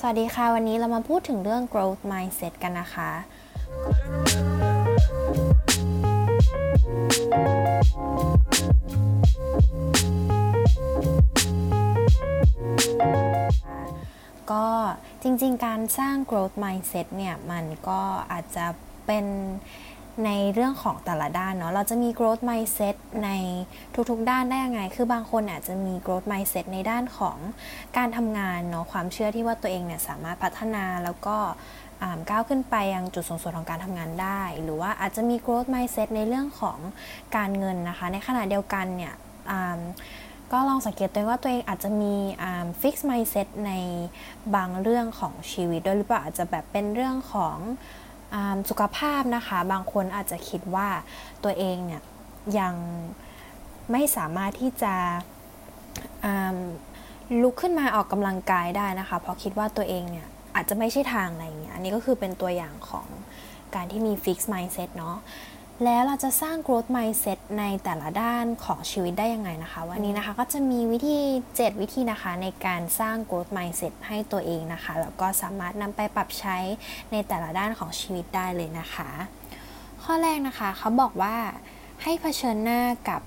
สวัสดีค่ะ วันนี้เรามาพูดถึงเรื่อง growth mindset กันนะคะ ก็จริงๆ การสร้าง growth mindset เนี่ย มันก็อาจจะเป็น ในเรื่องของแต่ละด้านเนาะเราจะมี growth mindset ในทุกๆด้านได้ยังไง คือบางคนอาจจะมี growth mindset ในด้านของการทำงานเนาะความเชื่อที่ว่าตัวเองเนี่ยสามารถพัฒนาแล้วก็ก้าวขึ้นไปยังจุดสูงสุดของการทำงานได้ หรือว่าอาจจะมี growth mindset ในเรื่องของการเงินนะคะ ในขณะเดียวกันเนี่ยก็ลองสังเกตตัวเองว่าตัวเองอาจจะมีฟิกซ์ mindset ในบางเรื่องของชีวิตด้วยหรือเปล่าอาจจะแบบเป็นเรื่องของ สุขภาพนะคะบางคนอาจจะคิดว่าตัวเองเนี่ยยังไม่สามารถที่จะลุกขึ้นมาออกกำลังกายได้นะคะเพราะคิดว่าตัวเองเนี่ยอาจจะไม่ใช่ทางอะไรอย่างเงี้ยอันนี้ก็คือเป็นตัวอย่างของการที่มี fixed mindset เนาะ แล้วเราจะสร้าง growth mindset ในแต่ละด้านของชีวิตได้ยังไงนะคะ วันนี้นะคะก็จะมีวิธี 7 วิธีนะคะในการสร้าง growth mindset ให้ตัวเองนะคะ แล้วก็สามารถนำไปปรับใช้ในแต่ละด้านของชีวิตได้เลยนะคะ ข้อแรกนะคะเขาบอกว่าให้เผชิญหน้ากับ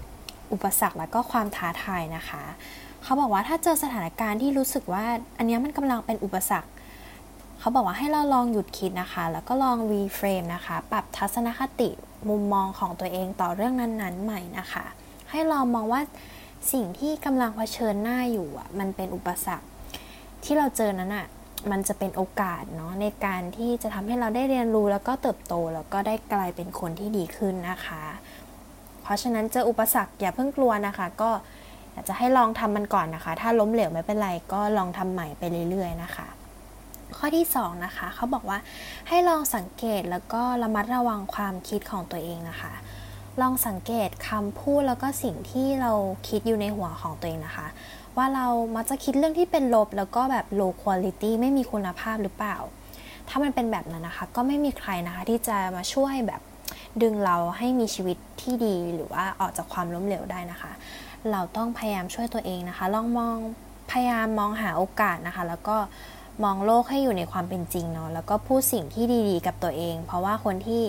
อุปสรรคและก็ความท้าทายนะคะ เขาบอกว่าถ้าเจอสถานการณ์ที่รู้สึกว่าอันนี้มันกำลังเป็นอุปสรรค เขาบอกว่าให้เราลองหยุดคิดนะคะ แล้วก็ลองรีเฟรมนะคะ ปรับทัศนคติมุมมองของตัวเองต่อเรื่องนั้นๆ ใหม่นะคะ ให้เรามองว่าสิ่งที่กำลังเผชิญหน้าอยู่อะมันเป็นอุปสรรค ที่เราเจอนั้นอะมันจะเป็นโอกาสเนาะในการที่จะทำให้เราได้เรียนรู้แล้วก็เติบโตแล้วก็ได้กลายเป็นคนที่ดีขึ้นนะคะ เพราะฉะนั้นเจออุปสรรคอย่าเพิ่งกลัวนะคะ ก็อยากจะให้ลองทำมันก่อนนะคะ ถ้าล้มเหลวไม่เป็นไรก็ลองทำใหม่ไปเรื่อยๆนะคะ ข้อที่ 2 นะคะ เขาบอกว่าให้ลองสังเกตแล้วก็ระมัดระวังความคิดของตัวเองนะคะ ลองสังเกตคำพูดแล้วก็สิ่งที่เราคิดอยู่ในหัวของตัวเองนะคะ ว่าเรามักจะคิดเรื่องที่เป็นลบแล้วก็แบบ low quality ไม่มีคุณภาพหรือเปล่า ถ้ามันเป็นแบบนั้นนะคะ ก็ไม่มีใครนะคะที่จะมาช่วยแบบดึงเราให้มีชีวิตที่ดีหรือว่าออกจากความล้มเหลวได้นะคะ เราต้องพยายามช่วยตัวเองนะคะ ลองมองพยายามมองหาโอกาสนะคะ แล้วก็ มองโลกให้อยู่ในความเป็นจริงเนาะแล้วก็พูดสิ่งที่ดีๆ กับตัวเอง เพราะว่าคนที่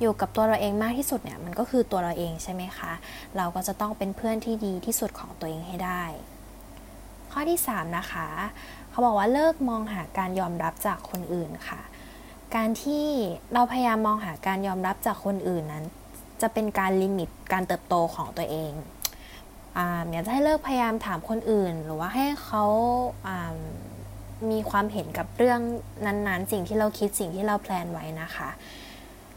อยู่กับตัวเราเองมากที่สุดเนี่ยมันก็คือตัวเราเองใช่ไหมคะ เราก็จะต้องเป็นเพื่อนที่ดีที่สุดของตัวเองให้ได้ ข้อที่ 3 นะคะ เขาบอกว่าเลิกมองหาการยอมรับจากคนอื่นค่ะ การที่เราพยายามมองหาการยอมรับจากคนอื่นนั้น จะเป็นการลิมิตการเติบโตของตัวเองอยากจะให้เลิกพยายามถามคนอื่น หรือว่าให้เขา มีความเห็นกับเรื่องนั้นๆ สิ่งที่เราคิดสิ่งที่เราแพลนไว้นะคะ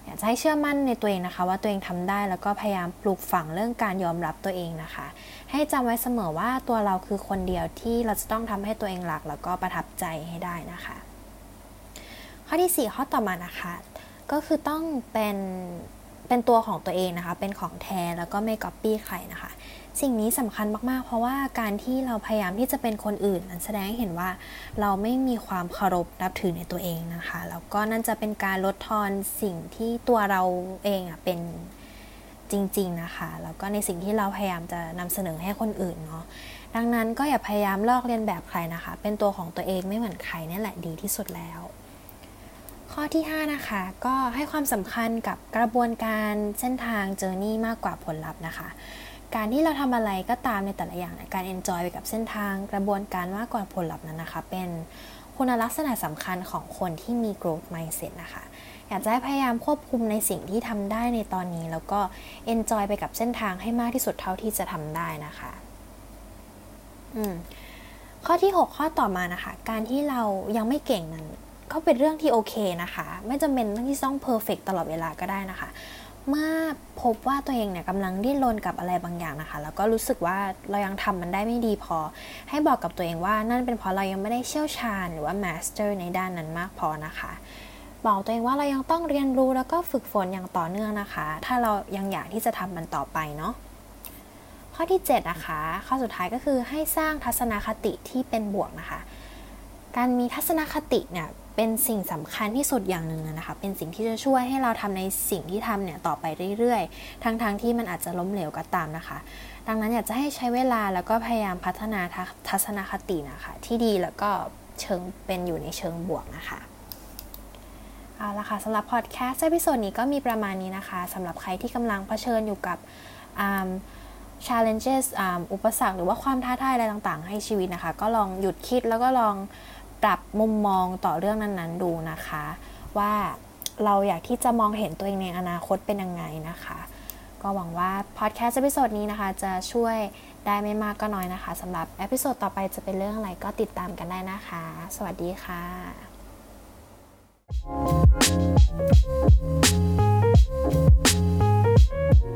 อยากจะให้เชื่อมั่นในตัวเองนะคะ ว่าตัวเองทำได้แล้วก็พยายามปลูกฝังเรื่องการยอมรับตัวเองนะคะ ให้จำไว้เสมอว่าตัวเราคือคนเดียวที่เราจะต้องทำให้ตัวเองหลัก แล้วก็ประทับใจให้ได้นะคะ ข้อที่ 4 ข้อต่อมานะคะ ก็คือต้องเป็นเป็นตัวของตัวเองนะคะ เป็นของแท้แล้วก็ไม่ก๊อปปี้ใครนะคะ สิ่งนี้สำคัญมากๆ เพราะว่าการที่เราพยายามที่จะเป็นคนอื่นนั้นแสดงให้เห็นว่าเราไม่มีความเคารพนับถือในตัวเองนะคะแล้วก็นั่นจะเป็นการลดทอนสิ่งที่ตัวเราเองอะเป็นจริง ๆ นะคะแล้วก็ในสิ่งที่เราพยายามจะนำเสนอให้คนอื่นเนาะดังนั้นก็อย่าพยายามลอกเลียนแบบใครนะคะ เป็นตัวของตัวเองไม่เหมือนใครนี่แหละดีที่สุดแล้ว ข้อที่ 5 นะคะ ก็ให้ความสำคัญกับกระบวนการเส้นทาง journey มากกว่าผลลัพธ์นะคะ การที่เราทำอะไรก็ตามในแต่ละอย่างการ enjoy ไปกับเส้นทางกระบวนการมากกว่าผลลัพธ์นั้นนะคะ เป็นคุณลักษณะสำคัญของคนที่มี growth mindset นะคะ อยากจะให้พยายามควบคุมในสิ่งที่ทำได้ในตอนนี้ แล้วก็ enjoy ไปกับเส้นทางให้มากที่สุดเท่าที่จะทำได้นะคะอืมข้อที่ 6 ข้อต่อมานะคะ การที่เรายังไม่เก่งนั้นก็เป็นเรื่องที่โอเคนะคะ ไม่จำเป็นต้องที่ต้อง perfect ลอดเวลาก็ได้นะคะ เมื่อพบว่าตัวเองเนี่ยกำลังดิ้นรนกับอะไรบางอย่างนะคะ แล้วก็รู้สึกว่าเรายังทำมันได้ไม่ดีพอ ให้บอกกับตัวเองว่านั่นเป็นเพราะเรายังไม่ได้เชี่ยวชาญหรือว่า master ในด้านนั้นมากพอนะคะบอกตัวเองว่าเรายังต้องเรียนรู้แล้วก็ฝึกฝนอย่างต่อเนื่องนะคะ ถ้าเรายังอยากที่จะทำมันต่อไปเนาะข้อที่7นะคะข้อสุดท้ายก็คือให้สร้างทัศนคติที่เป็นบวกนะคะ การมีทัศนคติเนี่ย เป็นสิ่งสำคัญที่สุดอย่างหนึ่งนะคะ เป็นสิ่งที่จะช่วยให้เราทำในสิ่งที่ทำเนี่ยต่อไปเรื่อยๆ ทั้งๆที่มันอาจจะล้มเหลวก็ตามนะคะ ดังนั้นอยากจะให้ใช้เวลาแล้วก็พยายามพัฒนาทัศนคตินะคะ ที่ดีแล้วก็เชิงเป็นอยู่ในเชิงบวกนะคะเอาละค่ะสำหรับพอดแคสต์ episode นี้ก็มีประมาณนี้นะคะสำหรับใครที่กำลังเผชิญอยู่กับ challenges อุปสรรคหรือว่าความท้าทายอะไรต่างๆ ให้ชีวิตนะคะ ก็ลองหยุดคิดแล้วก็ลอง ปรับมุมมองต่อเรื่องนั้นๆดูนะคะ ว่าเราอยากที่จะมองเห็นตัวเองในอนาคตเป็นยังไงนะคะ ก็หวังว่าพอดแคสต์ episode นี้นะคะ จะช่วยได้ไม่มากก็น้อยนะคะสำหรับ episode ต่อไปจะเป็นเรื่องอะไรก็ติดตามกันได้นะคะ สวัสดีค่ะ Thank you.